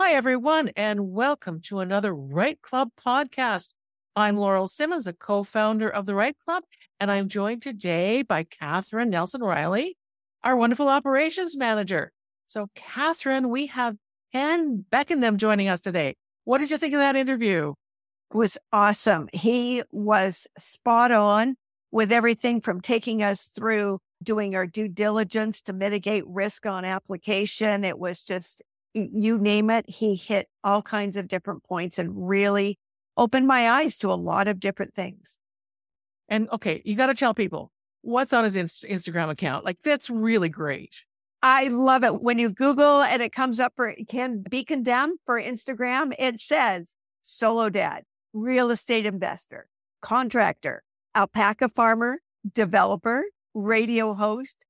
Hi, everyone, and welcome to another Right Club podcast. I'm Laurel Simmons, a co founder of the Right Club, and I'm joined today by Catherine Nelson Riley, our wonderful operations manager. So, Catherine, we have Ken Bekendam joining us today. What did you think of that interview? was awesome. He was spot on with everything from taking us through doing our due diligence to mitigate risk on application. It was just, you name it, he hit all kinds of different points and really opened my eyes to a lot of different things. And okay, you got to tell people what's on his inst- Instagram account. Like, that's really great. I love it. When you Google and it comes up for Ken Bekendam for Instagram, it says solo dad, real estate investor, contractor, alpaca farmer, developer, radio host.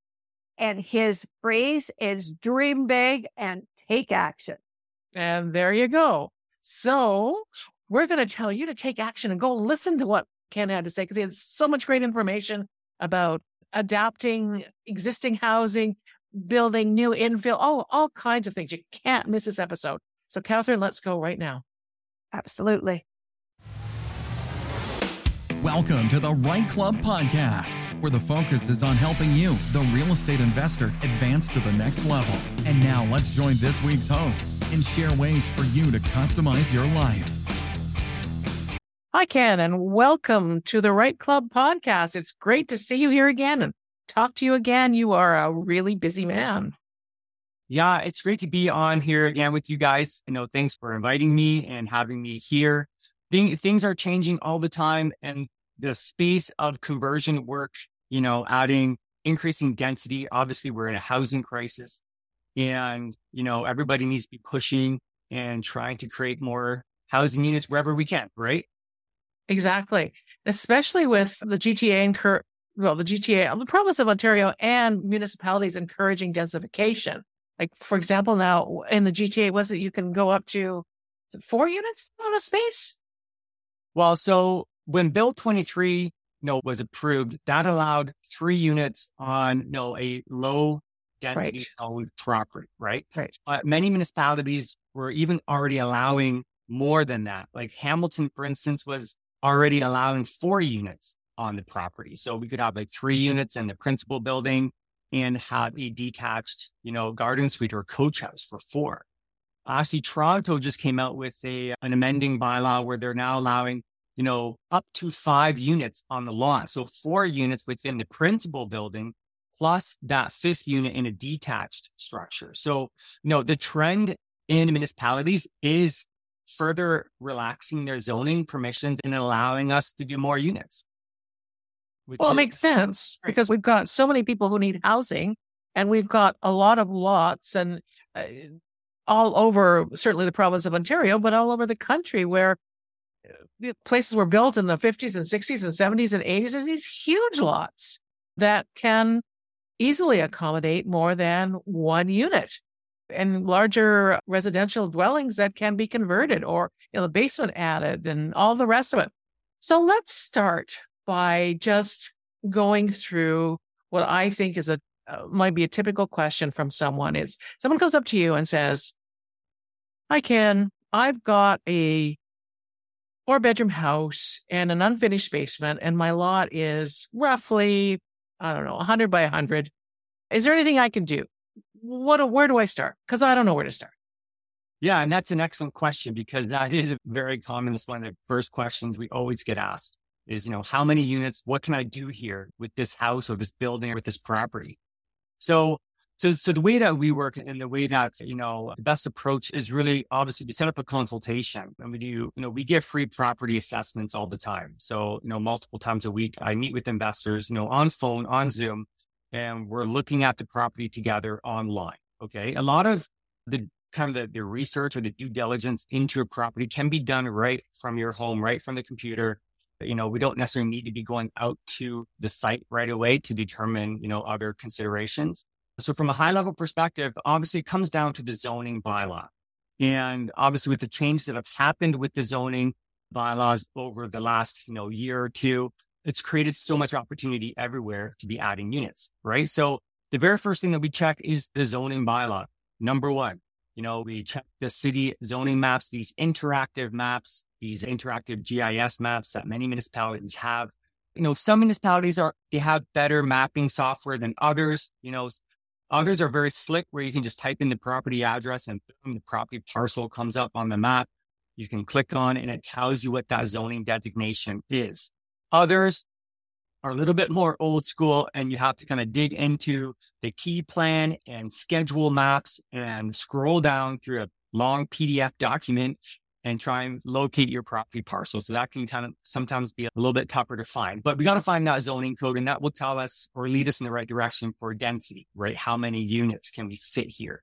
And his phrase is dream big and take action. And there you go. So we're going to tell you to take action and go listen to what Ken had to say because he has so much great information about adapting existing housing, building new infill, oh, all kinds of things. You can't miss this episode. So, Catherine, let's go right now. Absolutely. Welcome to the Right Club Podcast, where the focus is on helping you, the real estate investor, advance to the next level. And now let's join this week's hosts and share ways for you to customize your life. Hi, Ken, and welcome to the Right Club Podcast. It's great to see you here again and talk to you again. You are a really busy man. Yeah, it's great to be on here again with you guys. You know, thanks for inviting me and having me here things are changing all the time and the space of conversion work, you know, adding increasing density. Obviously, we're in a housing crisis and, you know, everybody needs to be pushing and trying to create more housing units wherever we can, right? Exactly. Especially with the GTA and incur well, the GTA, the province of Ontario and municipalities encouraging densification. Like, for example, now in the GTA, was it you can go up to four units on a space? Well, so when Bill 23 you know, was approved, that allowed three units on know, a low density right. property, right? Right. Uh, many municipalities were even already allowing more than that. Like Hamilton, for instance, was already allowing four units on the property. So we could have like three units in the principal building and have a detached, you know, garden suite or coach house for four. Actually, Toronto just came out with a an amending bylaw where they're now allowing, you know, up to five units on the lot. So four units within the principal building, plus that fifth unit in a detached structure. So, you know, the trend in municipalities is further relaxing their zoning permissions and allowing us to do more units. Well, it makes sense because we've got so many people who need housing and we've got a lot of lots and uh, all over, certainly the province of Ontario, but all over the country where places were built in the 50s and 60s and 70s and 80s, and these huge lots that can easily accommodate more than one unit and larger residential dwellings that can be converted or you know, the basement added and all the rest of it. So let's start by just going through what I think is a uh, might be a typical question from someone is someone comes up to you and says, Hi, Ken. I've got a four bedroom house and an unfinished basement, and my lot is roughly, I don't know, 100 by 100. Is there anything I can do? What, where do I start? Because I don't know where to start. Yeah, and that's an excellent question because that is a very common. It's one of the first questions we always get asked is, you know, how many units, what can I do here with this house or this building or with this property? So so, so the way that we work and the way that, you know, the best approach is really obviously to set up a consultation and we do, you know, we get free property assessments all the time. So, you know, multiple times a week, I meet with investors, you know, on phone, on Zoom, and we're looking at the property together online. Okay. A lot of the kind of the, the research or the due diligence into a property can be done right from your home, right from the computer. You know, we don't necessarily need to be going out to the site right away to determine, you know, other considerations. So from a high level perspective, obviously it comes down to the zoning bylaw. And obviously with the changes that have happened with the zoning bylaws over the last, you know, year or two, it's created so much opportunity everywhere to be adding units, right? So the very first thing that we check is the zoning bylaw. Number one, You know, we check the city zoning maps, these interactive maps, these interactive GIS maps that many municipalities have. You know, some municipalities are, they have better mapping software than others. You know, others are very slick where you can just type in the property address and boom, the property parcel comes up on the map. You can click on and it tells you what that zoning designation is. Others are a little bit more old school and you have to kind of dig into the key plan and schedule maps and scroll down through a long PDF document and try and locate your property parcel. So that can kind of sometimes be a little bit tougher to find, but we got to find that zoning code and that will tell us or lead us in the right direction for density, right? How many units can we fit here?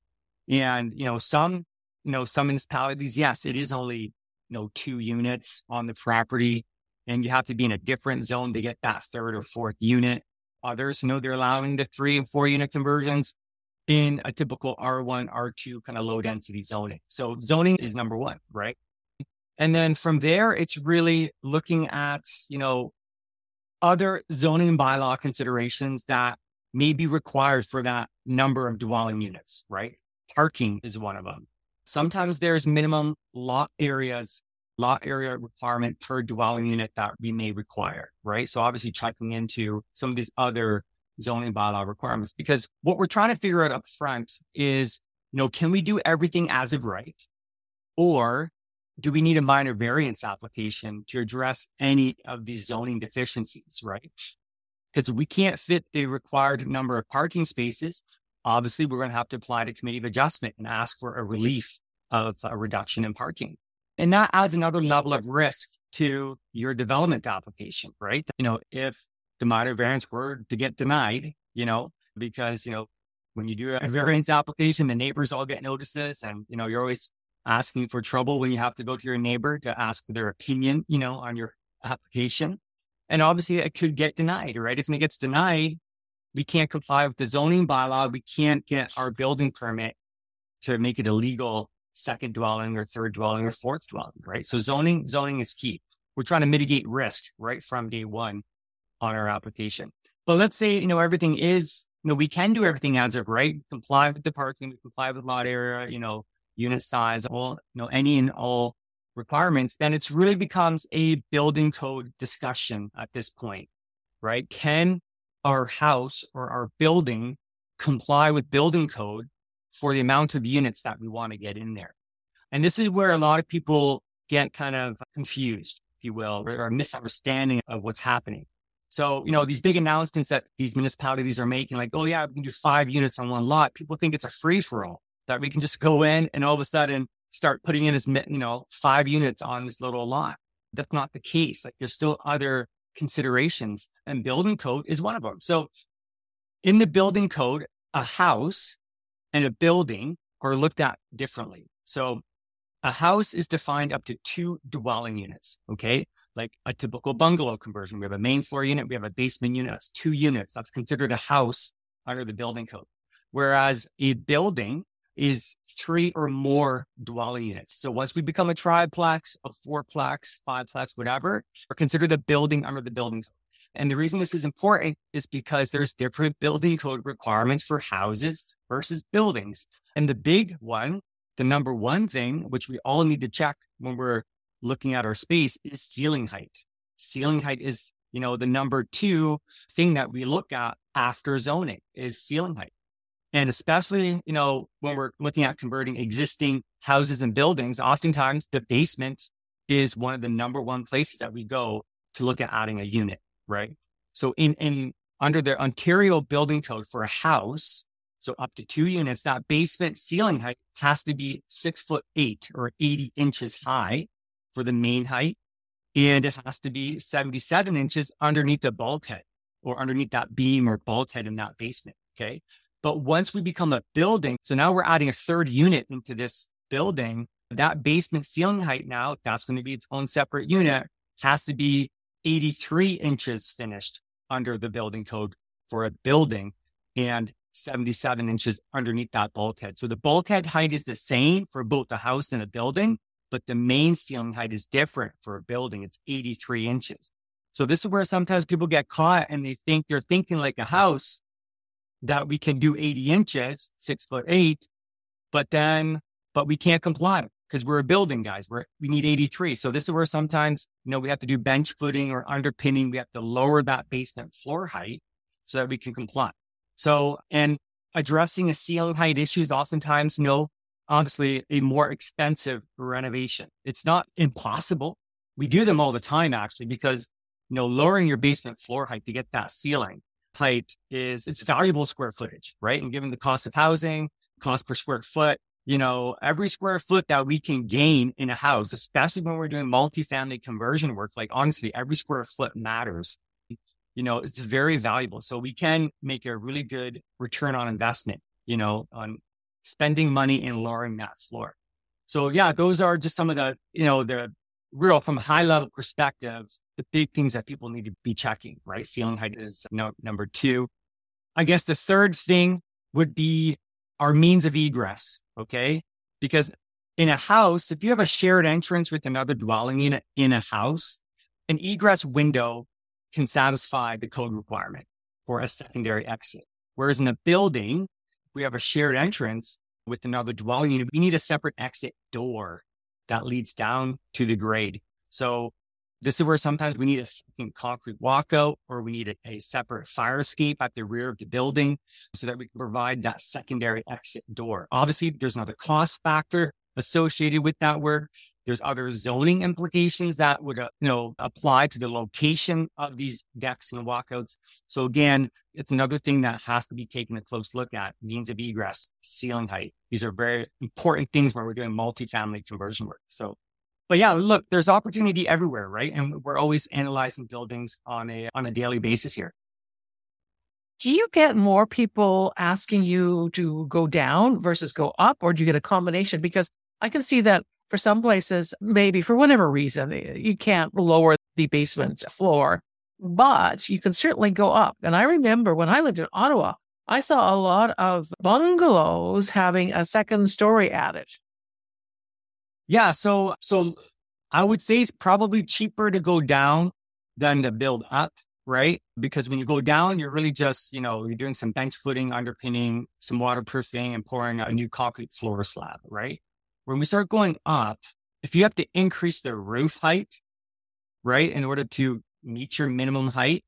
And, you know, some, you know, some municipalities, yes, it is only, you know, two units on the property and you have to be in a different zone to get that third or fourth unit. Others, you know, they're allowing the three and four unit conversions in a typical R1, R2 kind of low density zoning. So zoning is number one, right? And then from there, it's really looking at, you know, other zoning bylaw considerations that may be required for that number of dwelling units, right? Parking is one of them. Sometimes there's minimum lot areas lot area requirement per dwelling unit that we may require, right? So obviously checking into some of these other zoning bylaw requirements because what we're trying to figure out up front is, you know, can we do everything as of right? Or do we need a minor variance application to address any of these zoning deficiencies, right? Because we can't fit the required number of parking spaces. Obviously, we're going to have to apply to committee of adjustment and ask for a relief of a reduction in parking. And that adds another level of risk to your development application, right? You know, if the minor variance were to get denied, you know, because, you know, when you do a variance application, the neighbors all get notices and, you know, you're always asking for trouble when you have to go to your neighbor to ask their opinion, you know, on your application. And obviously it could get denied, right? If it gets denied, we can't comply with the zoning bylaw. We can't get our building permit to make it illegal second dwelling or third dwelling or fourth dwelling, right? So zoning, zoning is key. We're trying to mitigate risk right from day one on our application. But let's say, you know, everything is, you know, we can do everything as of right, comply with the parking, we comply with lot area, you know, unit size, all, you know, any and all requirements, then it's really becomes a building code discussion at this point, right? Can our house or our building comply with building code for the amount of units that we want to get in there. And this is where a lot of people get kind of confused, if you will, or a misunderstanding of what's happening. So, you know, these big announcements that these municipalities are making, like, oh, yeah, we can do five units on one lot. People think it's a free for all, that we can just go in and all of a sudden start putting in as, you know, five units on this little lot. That's not the case. Like, there's still other considerations, and building code is one of them. So, in the building code, a house and a building are looked at differently. So a house is defined up to two dwelling units. Okay. Like a typical bungalow conversion. We have a main floor unit. We have a basement unit. That's two units. That's considered a house under the building code. Whereas a building is three or more dwelling units. So once we become a triplex, a fourplex, fiveplex, whatever, we're considered a building under the building code. And the reason this is important is because there's different building code requirements for houses versus buildings. And the big one, the number one thing, which we all need to check when we're looking at our space is ceiling height. Ceiling height is, you know, the number two thing that we look at after zoning is ceiling height. And especially, you know, when we're looking at converting existing houses and buildings, oftentimes the basement is one of the number one places that we go to look at adding a unit right? So in, in under the Ontario building code for a house, so up to two units, that basement ceiling height has to be six foot eight or 80 inches high for the main height. And it has to be 77 inches underneath the bulkhead or underneath that beam or bulkhead in that basement. Okay. But once we become a building, so now we're adding a third unit into this building, that basement ceiling height now, that's going to be its own separate unit, has to be 83 inches finished under the building code for a building and 77 inches underneath that bulkhead. So the bulkhead height is the same for both a house and a building, but the main ceiling height is different for a building. It's 83 inches. So this is where sometimes people get caught and they think they're thinking like a house that we can do 80 inches, six foot eight, but then but we can't comply because we're a building guys. We're, we need 83. So this is where sometimes, you know, we have to do bench footing or underpinning. We have to lower that basement floor height so that we can comply. So, and addressing a ceiling height issue is oftentimes, you know, honestly, a more expensive renovation. It's not impossible. We do them all the time, actually, because, you know, lowering your basement floor height to get that ceiling height is, it's mm-hmm. valuable square footage, right? And given the cost of housing, cost per square foot, you know, every square foot that we can gain in a house, especially when we're doing multifamily conversion work, like honestly, every square foot matters. You know, it's very valuable. So we can make a really good return on investment, you know, on spending money and lowering that floor. So yeah, those are just some of the, you know, the real from a high level perspective, the big things that people need to be checking, right? Ceiling height is number two. I guess the third thing would be our means of egress. Okay. Because in a house, if you have a shared entrance with another dwelling unit in a house, an egress window can satisfy the code requirement for a secondary exit. Whereas in a building, we have a shared entrance with another dwelling unit, we need a separate exit door that leads down to the grade. So this is where sometimes we need a concrete walkout or we need a, a, separate fire escape at the rear of the building so that we can provide that secondary exit door. Obviously, there's another cost factor associated with that work. There's other zoning implications that would, uh, you know, apply to the location of these decks and walkouts. So again, it's another thing that has to be taken a close look at means of egress, ceiling height. These are very important things when we're doing multifamily conversion work. So but yeah, look, there's opportunity everywhere, right? And we're always analyzing buildings on a on a daily basis here. Do you get more people asking you to go down versus go up, or do you get a combination? Because I can see that for some places, maybe for whatever reason, you can't lower the basement floor, but you can certainly go up. And I remember when I lived in Ottawa, I saw a lot of bungalows having a second story added. Yeah. So, so I would say it's probably cheaper to go down than to build up, right? Because when you go down, you're really just, you know, you're doing some bench footing, underpinning, some waterproofing and pouring a new concrete floor slab, right? When we start going up, if you have to increase the roof height, right, in order to meet your minimum height,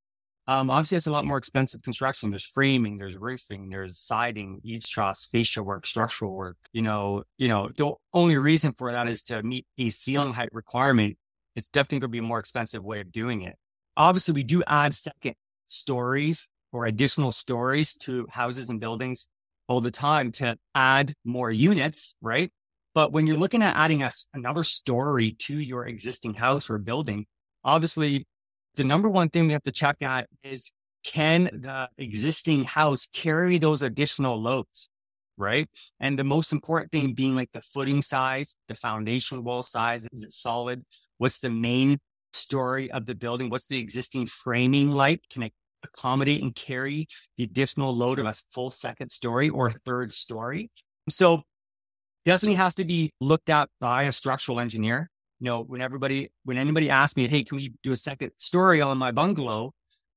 um, obviously, it's a lot more expensive construction. There's framing, there's roofing, there's siding, eavestrough, fascia work, structural work. You know, you know, the only reason for that is to meet a ceiling height requirement. It's definitely going to be a more expensive way of doing it. Obviously, we do add second stories or additional stories to houses and buildings all the time to add more units, right? But when you're looking at adding a, another story to your existing house or building, obviously the number one thing we have to check at is can the existing house carry those additional loads? Right. And the most important thing being like the footing size, the foundation wall size. Is it solid? What's the main story of the building? What's the existing framing like? Can it accommodate and carry the additional load of a full second story or third story? So definitely has to be looked at by a structural engineer you know, when everybody, when anybody asks me, hey, can we do a second story on my bungalow?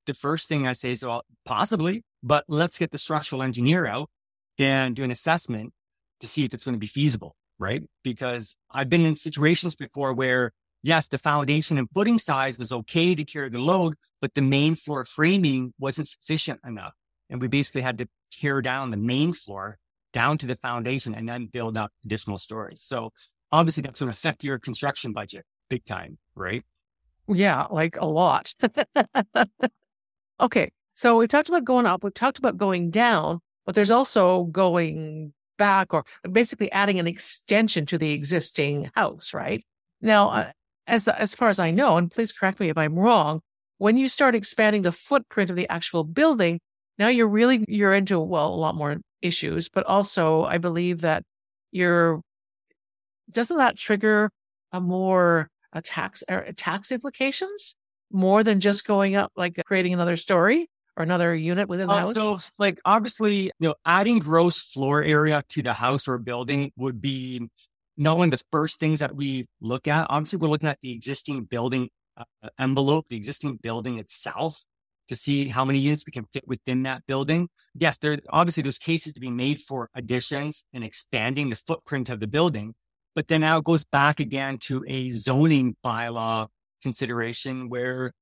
The first thing I say is, well, possibly, but let's get the structural engineer out and do an assessment to see if it's going to be feasible, right? Because I've been in situations before where, yes, the foundation and footing size was okay to carry the load, but the main floor framing wasn't sufficient enough. And we basically had to tear down the main floor down to the foundation and then build up additional stories. So obviously that's going to affect your construction budget big time, right? Yeah, like a lot. okay. So we talked about going up, we've talked about going down, but there's also going back or basically adding an extension to the existing house, right? Now, uh, as as far as I know, and please correct me if I'm wrong, when you start expanding the footprint of the actual building, now you're really you're into well a lot more issues, but also I believe that you're doesn't that trigger a more a tax er, tax implications more than just going up like creating another story or another unit within the uh, house? So, like obviously, you know, adding gross floor area to the house or building would be not one of the first things that we look at. Obviously, we're looking at the existing building uh, envelope, the existing building itself, to see how many units we can fit within that building. Yes, there obviously there's cases to be made for additions and expanding the footprint of the building, but then now it goes back again to a zoning bylaw consideration where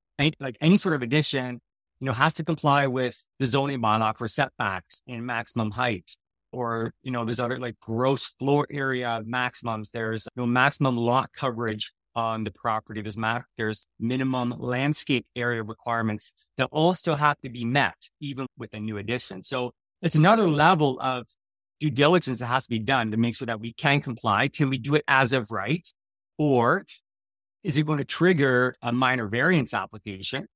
like any sort of addition, you know, has to comply with the zoning bylaw for setbacks and maximum height. Or, you know, there's other like gross floor area maximums. There's you know, maximum lot coverage on the property. There's ma- there's minimum landscape area requirements that still have to be met, even with a new addition. So it's another level of due diligence that has to be done to make sure that we can comply. Can we do it as of right? Or is it going to trigger a minor variance application?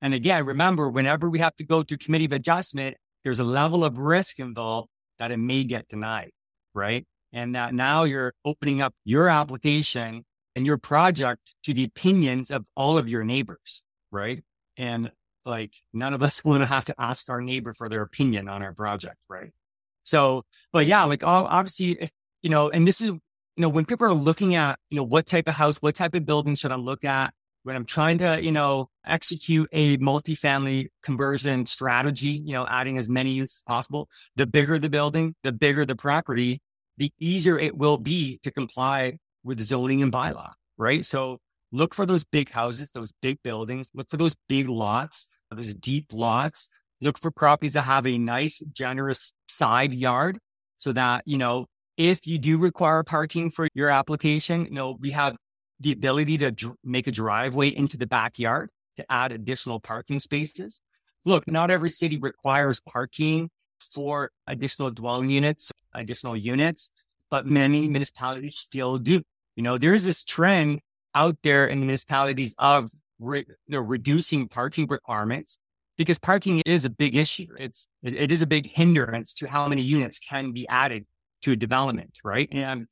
And again, remember, whenever we have to go to committee of adjustment, there's a level of risk involved that it may get denied, right? And that now you're opening up your application and your project to the opinions of all of your neighbors, right? And like none of us want to have to ask our neighbor for their opinion on our project, right? So, but yeah, like obviously, if, you know, and this is, you know, when people are looking at, you know, what type of house, what type of building should I look at? When I'm trying to, you know, execute a multifamily conversion strategy, you know, adding as many units as possible, the bigger the building, the bigger the property, the easier it will be to comply with zoning and bylaw, right? So look for those big houses, those big buildings, look for those big lots, those deep lots, look for properties that have a nice, generous side yard so that, you know, if you do require parking for your application, you know, we have the ability to dr- make a driveway into the backyard to add additional parking spaces. Look, not every city requires parking for additional dwelling units, additional units, but many municipalities still do. You know, there's this trend out there in municipalities of re- you know, reducing parking requirements because parking is a big issue. It's it, it is a big hindrance to how many units can be added to a development, right? And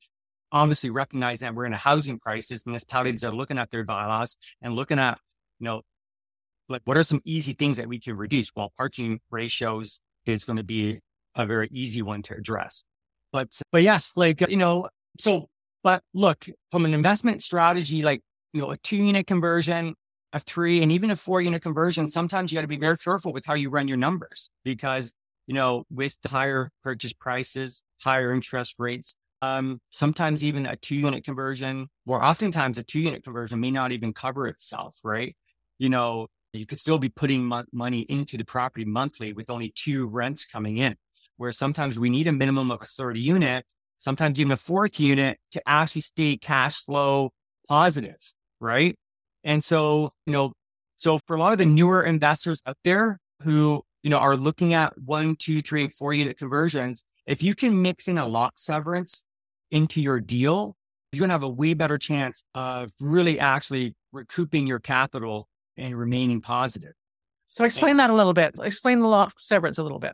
obviously recognize that we're in a housing crisis. Municipalities are looking at their bylaws and looking at, you know, like what are some easy things that we can reduce? Well, parking ratios is going to be a very easy one to address. But but yes, like you know, so but look, from an investment strategy, like you know, a two unit conversion a three and even a four unit conversion, sometimes you got to be very careful with how you run your numbers because, you know, with the higher purchase prices, higher interest rates, um, sometimes even a two unit conversion, or oftentimes a two unit conversion may not even cover itself, right? You know, you could still be putting mo- money into the property monthly with only two rents coming in, where sometimes we need a minimum of a third unit, sometimes even a fourth unit to actually stay cash flow positive, right? And so, you know, so for a lot of the newer investors out there who, you know, are looking at one, two, three, four unit conversions, if you can mix in a lot severance into your deal, you're going to have a way better chance of really actually recouping your capital and remaining positive. So explain that a little bit. Explain the lot severance a little bit.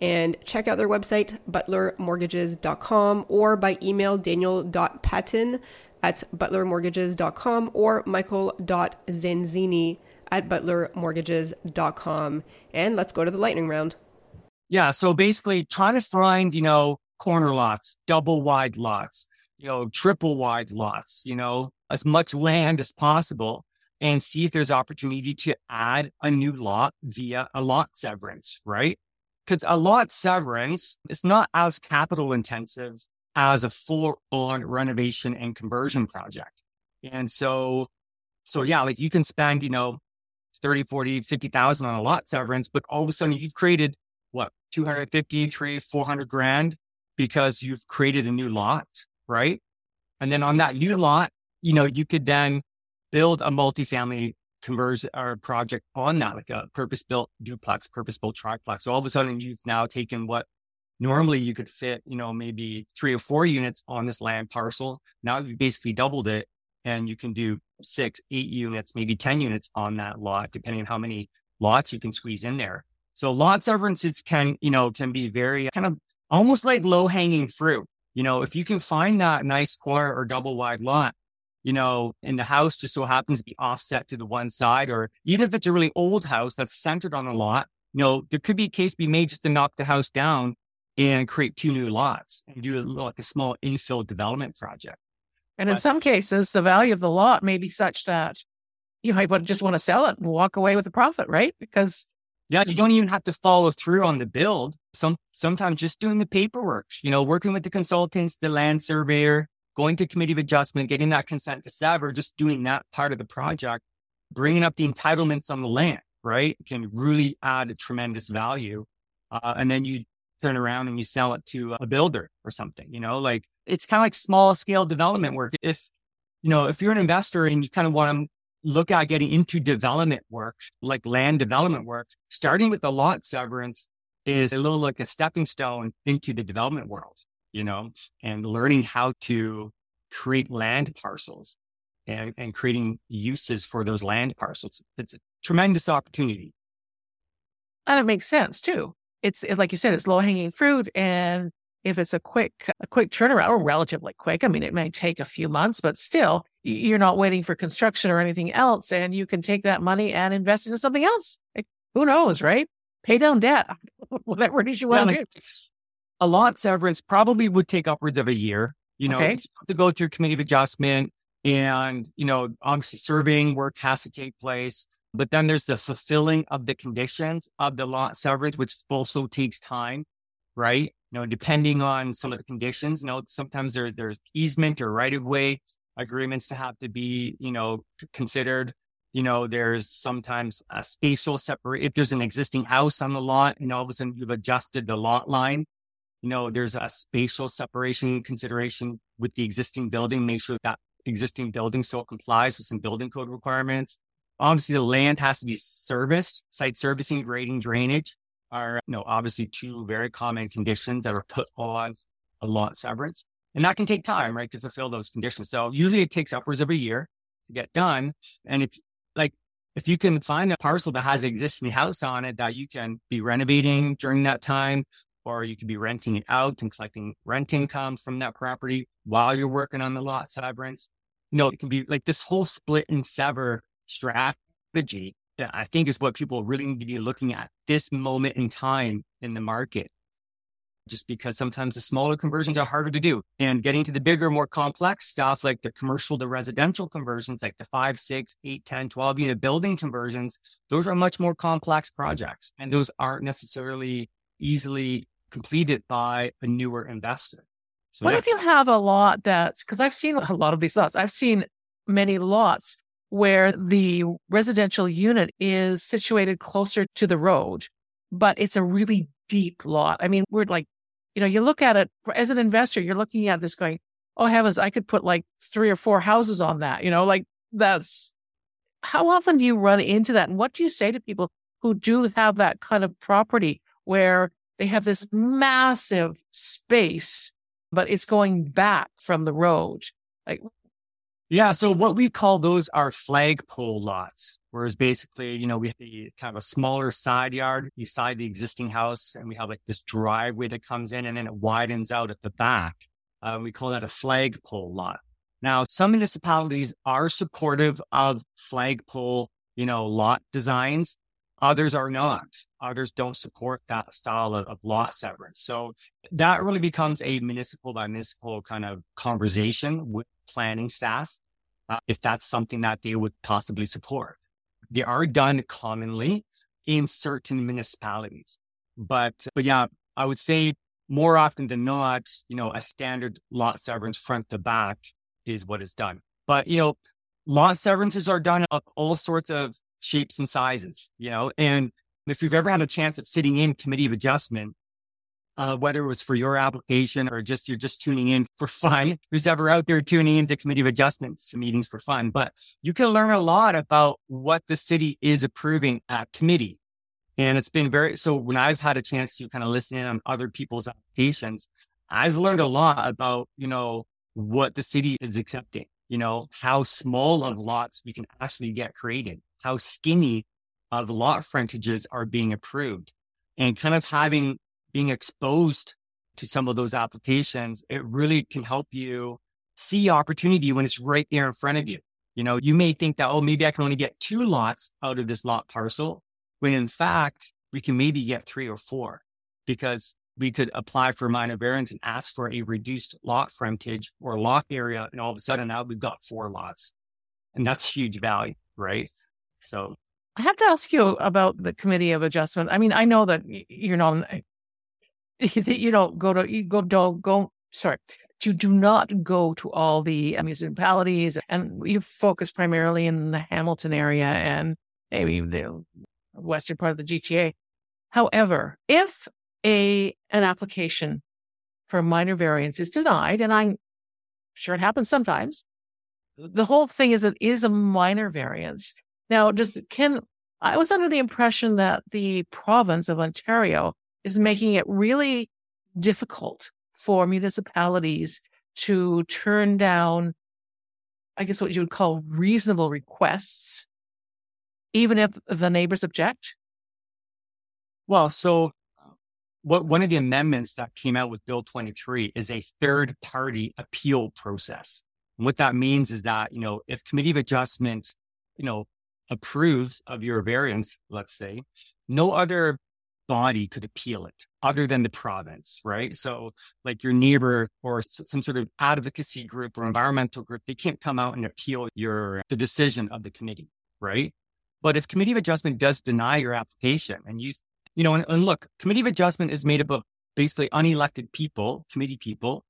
and check out their website, butlermortgages.com, or by email, daniel.patton at butlermortgages.com or michael.zanzini at butlermortgages.com. And let's go to the lightning round. Yeah. So basically, trying to find, you know, corner lots, double wide lots, you know, triple wide lots, you know, as much land as possible and see if there's opportunity to add a new lot via a lot severance, right? Because a lot severance is not as capital intensive as a full on renovation and conversion project. And so, so yeah, like you can spend, you know, 30, 40, 50,000 on a lot severance, but all of a sudden you've created what, 250, 300, 400 grand because you've created a new lot, right? And then on that new lot, you know, you could then build a multifamily conversion or project on that, like a purpose built duplex, purpose built triplex. So all of a sudden you've now taken what normally you could fit, you know, maybe three or four units on this land parcel. Now you've basically doubled it and you can do six, eight units, maybe 10 units on that lot, depending on how many lots you can squeeze in there. So lot severances can, you know, can be very kind of almost like low hanging fruit. You know, if you can find that nice corner or double wide lot, you know, and the house just so happens to be offset to the one side, or even if it's a really old house that's centered on a lot, you know, there could be a case be made just to knock the house down and create two new lots and do a, like a small infill development project. And but, in some cases, the value of the lot may be such that you might just want to sell it and walk away with a profit, right? Because yeah, you don't even have to follow through on the build. Some sometimes just doing the paperwork, you know, working with the consultants, the land surveyor, going to committee of adjustment, getting that consent to sever, just doing that part of the project, bringing up the entitlements on the land, right, can really add a tremendous value. Uh, and then you turn around and you sell it to a builder or something, you know, like it's kind of like small scale development work. If, you know, if you're an investor and you kind of want to look at getting into development work, like land development work, starting with the lot severance is a little like a stepping stone into the development world, you know, and learning how to create land parcels and, and creating uses for those land parcels. It's a tremendous opportunity. And it makes sense too. It's like you said, it's low hanging fruit. And if it's a quick, a quick turnaround or relatively quick, I mean, it may take a few months, but still you're not waiting for construction or anything else. And you can take that money and invest it in something else. Like, who knows, right? Pay down debt, whatever it is you want yeah, to do. A lot severance probably would take upwards of a year, you know, okay. to go through a committee of adjustment and, you know, obviously surveying work has to take place. But then there's the fulfilling of the conditions of the lot severance, which also takes time, right? You know, depending on some of the conditions, you know, sometimes there's there's easement or right of way agreements to have to be, you know, considered. You know, there's sometimes a spatial separate. If there's an existing house on the lot and all of a sudden you've adjusted the lot line, you know, there's a spatial separation consideration with the existing building. Make sure that existing building still complies with some building code requirements. Obviously, the land has to be serviced. Site servicing, grading, drainage are, you know, obviously two very common conditions that are put on a lot severance. And that can take time, right, to fulfill those conditions. So usually it takes upwards of a year to get done. And if like, if you can find a parcel that has an existing house on it that you can be renovating during that time, or you could be renting it out and collecting rent income from that property while you're working on the lot severance. You know, it can be like this whole split and sever strategy that I think is what people really need to be looking at this moment in time in the market just because sometimes the smaller conversions are harder to do. And getting to the bigger, more complex stuff like the commercial to residential conversions, like the five, six, eight, 10, 12 unit building conversions, those are much more complex projects. And those aren't necessarily easily completed by a newer investor. So, what yeah. if you have a lot that's because I've seen a lot of these lots, I've seen many lots where the residential unit is situated closer to the road, but it's a really deep lot. I mean, we're like you know, you look at it as an investor, you're looking at this going, oh heavens, I could put like three or four houses on that. You know, like that's how often do you run into that? And what do you say to people who do have that kind of property where they have this massive space, but it's going back from the road? Like, yeah. So what we call those are flagpole lots, whereas basically, you know, we have the kind of a smaller side yard beside the existing house, and we have like this driveway that comes in and then it widens out at the back. Uh, we call that a flagpole lot. Now, some municipalities are supportive of flagpole, you know, lot designs. Others are not. Others don't support that style of, of lot severance. So that really becomes a municipal by municipal kind of conversation with planning staff, uh, if that's something that they would possibly support. They are done commonly in certain municipalities, but, but yeah, I would say more often than not, you know, a standard lot severance front to back is what is done. But, you know, lot severances are done of all sorts of shapes and sizes, you know, and if you've ever had a chance of sitting in committee of adjustment, uh, whether it was for your application or just you're just tuning in for fun, who's ever out there tuning into committee of adjustments meetings for fun, but you can learn a lot about what the city is approving at committee. And it's been very, so when I've had a chance to kind of listen in on other people's applications, I've learned a lot about, you know, what the city is accepting, you know, how small of lots we can actually get created, how skinny of lot frontages are being approved and kind of having being exposed to some of those applications, it really can help you see opportunity when it's right there in front of you. You know, you may think that, oh, maybe I can only get two lots out of this lot parcel, when in fact, we can maybe get three or four because we could apply for minor variance and ask for a reduced lot frontage or lot area. And all of a sudden now we've got four lots. And that's huge value, right? So I have to ask you about the committee of adjustment. I mean, I know that you're not, you don't go to, you go, don't go, sorry, you do not go to all the municipalities and you focus primarily in the Hamilton area and maybe the western part of the GTA. However, if a an application for minor variance is denied, and I'm sure it happens sometimes, the whole thing is it is a minor variance. Now, does can I was under the impression that the province of Ontario is making it really difficult for municipalities to turn down, I guess what you would call reasonable requests, even if the neighbors object? Well, so what one of the amendments that came out with Bill 23 is a third party appeal process. And what that means is that, you know, if committee of adjustment, you know, approves of your variance, let's say, no other body could appeal it other than the province, right? So, like your neighbor or some sort of advocacy group or environmental group, they can't come out and appeal your the decision of the committee, right? But if committee of adjustment does deny your application and you you know, and, and look, committee of adjustment is made up of basically unelected people, committee people,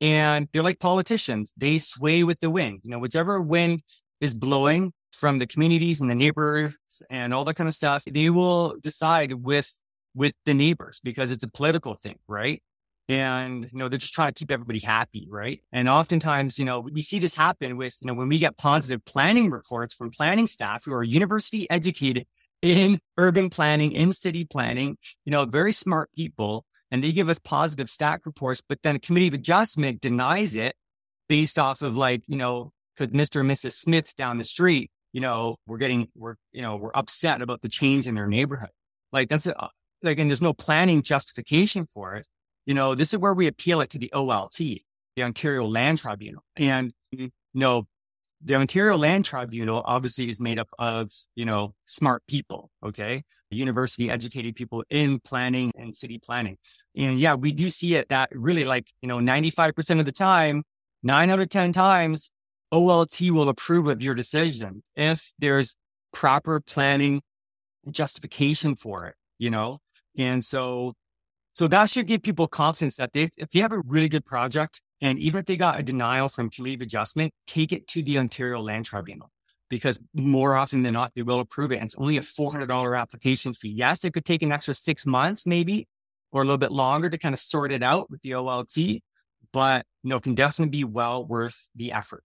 and they're like politicians. They sway with the wind. You know, whichever wind is blowing from the communities and the neighbors and all that kind of stuff, they will decide with with the neighbors because it's a political thing, right? And you know, they're just trying to keep everybody happy, right? And oftentimes, you know, we see this happen with, you know, when we get positive planning reports from planning staff who are university educated in urban planning, in city planning, you know, very smart people, and they give us positive staff reports, but then a committee of adjustment denies it based off of like, you know, because Mr. and Mrs. Smith down the street, you know, we're getting, we're, you know, we're upset about the change in their neighborhood. Like that's a, like, and there's no planning justification for it. You know, this is where we appeal it to the OLT, the Ontario Land Tribunal. And, you know, the Ontario Land Tribunal obviously is made up of, you know, smart people, okay? University educated people in planning and city planning. And yeah, we do see it that really like, you know, 95% of the time, nine out of 10 times, OLT will approve of your decision if there's proper planning justification for it, you know? And so, so that should give people confidence that they, if they have a really good project and even if they got a denial from leave adjustment, take it to the Ontario Land Tribunal because more often than not, they will approve it. And it's only a $400 application fee. Yes, it could take an extra six months, maybe, or a little bit longer to kind of sort it out with the OLT, but you know, can definitely be well worth the effort.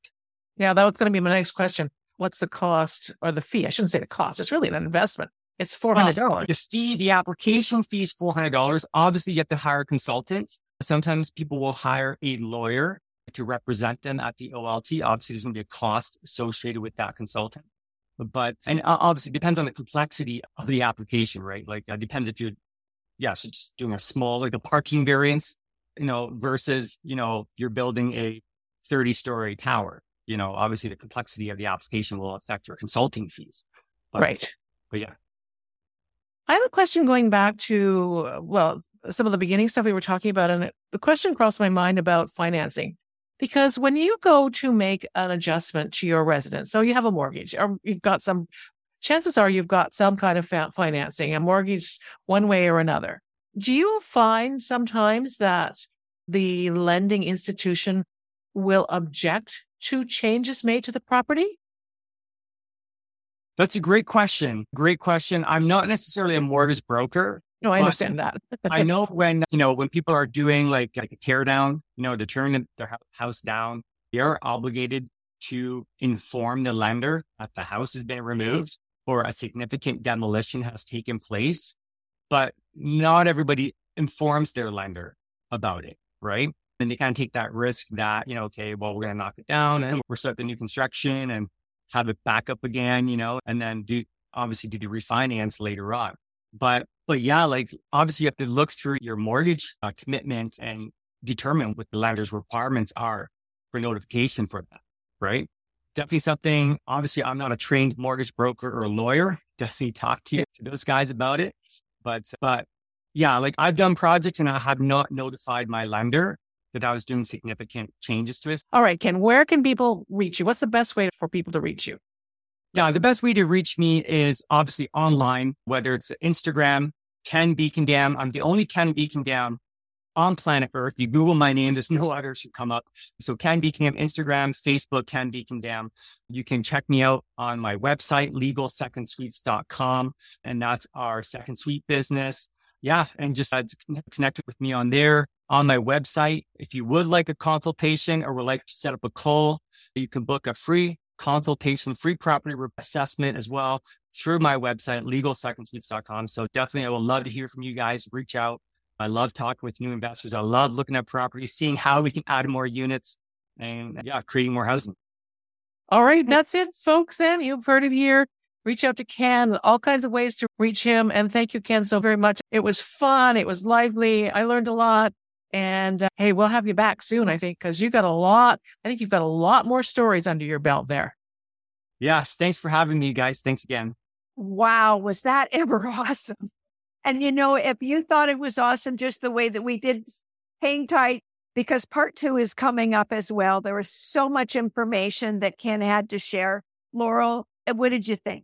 Yeah, that was going to be my next question. What's the cost or the fee? I shouldn't say the cost. It's really an investment. It's four hundred dollars. the fee, the application fee is four hundred dollars. Obviously, you have to hire consultants. Sometimes people will hire a lawyer to represent them at the OLT. Obviously, there's going to be a cost associated with that consultant. But, and uh, obviously depends on the complexity of the application, right? Like, it depends if you're, yeah, so just doing a small, like a parking variance, you know, versus, you know, you're building a 30 story tower. You know, obviously the complexity of the application will affect your consulting fees. But, right. But yeah. I have a question going back to, uh, well, some of the beginning stuff we were talking about. And the question crossed my mind about financing. Because when you go to make an adjustment to your residence, so you have a mortgage or you've got some, chances are you've got some kind of financing, a mortgage one way or another. Do you find sometimes that the lending institution will object to changes made to the property? That's a great question. Great question. I'm not necessarily a mortgage broker. No, I understand that. I know when, you know, when people are doing like, like a tear down, you know, they're tearing their house down, they are obligated to inform the lender that the house has been removed or a significant demolition has taken place. But not everybody informs their lender about it, right? And they kind of take that risk that, you know, okay, well, we're going to knock it down and we're start the new construction and have it back up again, you know, and then do obviously do the refinance later on. But, but yeah, like obviously you have to look through your mortgage uh, commitment and determine what the lender's requirements are for notification for that, right? Definitely something, obviously I'm not a trained mortgage broker or a lawyer. Definitely talk to, you, to those guys about it. But, but yeah, like I've done projects and I have not notified my lender that I was doing significant changes to it. All right, Ken, where can people reach you? What's the best way for people to reach you? Yeah, the best way to reach me is obviously online, whether it's Instagram, Ken Bekendam. I'm the only Ken Bekendam on planet Earth. You Google my name, there's no others who come up. So Ken Bekendam, Instagram, Facebook, Ken Bekendam. You can check me out on my website, legalsecondsuites.com. And that's our second suite business. Yeah. And just uh, connect with me on there on my website. If you would like a consultation or would like to set up a call, you can book a free consultation, free property assessment as well through my website, legalsecondsuites.com. So definitely, I would love to hear from you guys. Reach out. I love talking with new investors. I love looking at properties, seeing how we can add more units and yeah, creating more housing. All right. That's it, folks. Then you've heard it here. Reach out to Ken, all kinds of ways to reach him. And thank you, Ken, so very much. It was fun. It was lively. I learned a lot. And uh, hey, we'll have you back soon, I think, because you got a lot. I think you've got a lot more stories under your belt there. Yes. Thanks for having me, guys. Thanks again. Wow. Was that ever awesome? And you know, if you thought it was awesome just the way that we did, hang tight because part two is coming up as well. There was so much information that Ken had to share. Laurel, uh, what did you think?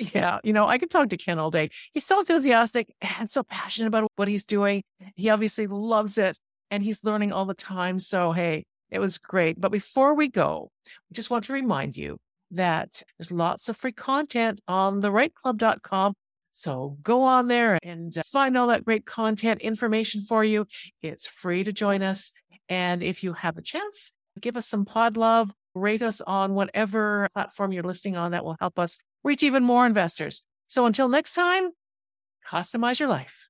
Yeah, you know, I could talk to Ken all day. He's so enthusiastic and so passionate about what he's doing. He obviously loves it and he's learning all the time. So, hey, it was great. But before we go, we just want to remind you that there's lots of free content on therightclub.com. So go on there and uh, find all that great content information for you. It's free to join us. And if you have a chance, give us some pod love, rate us on whatever platform you're listening on. That will help us reach even more investors. So until next time, customize your life.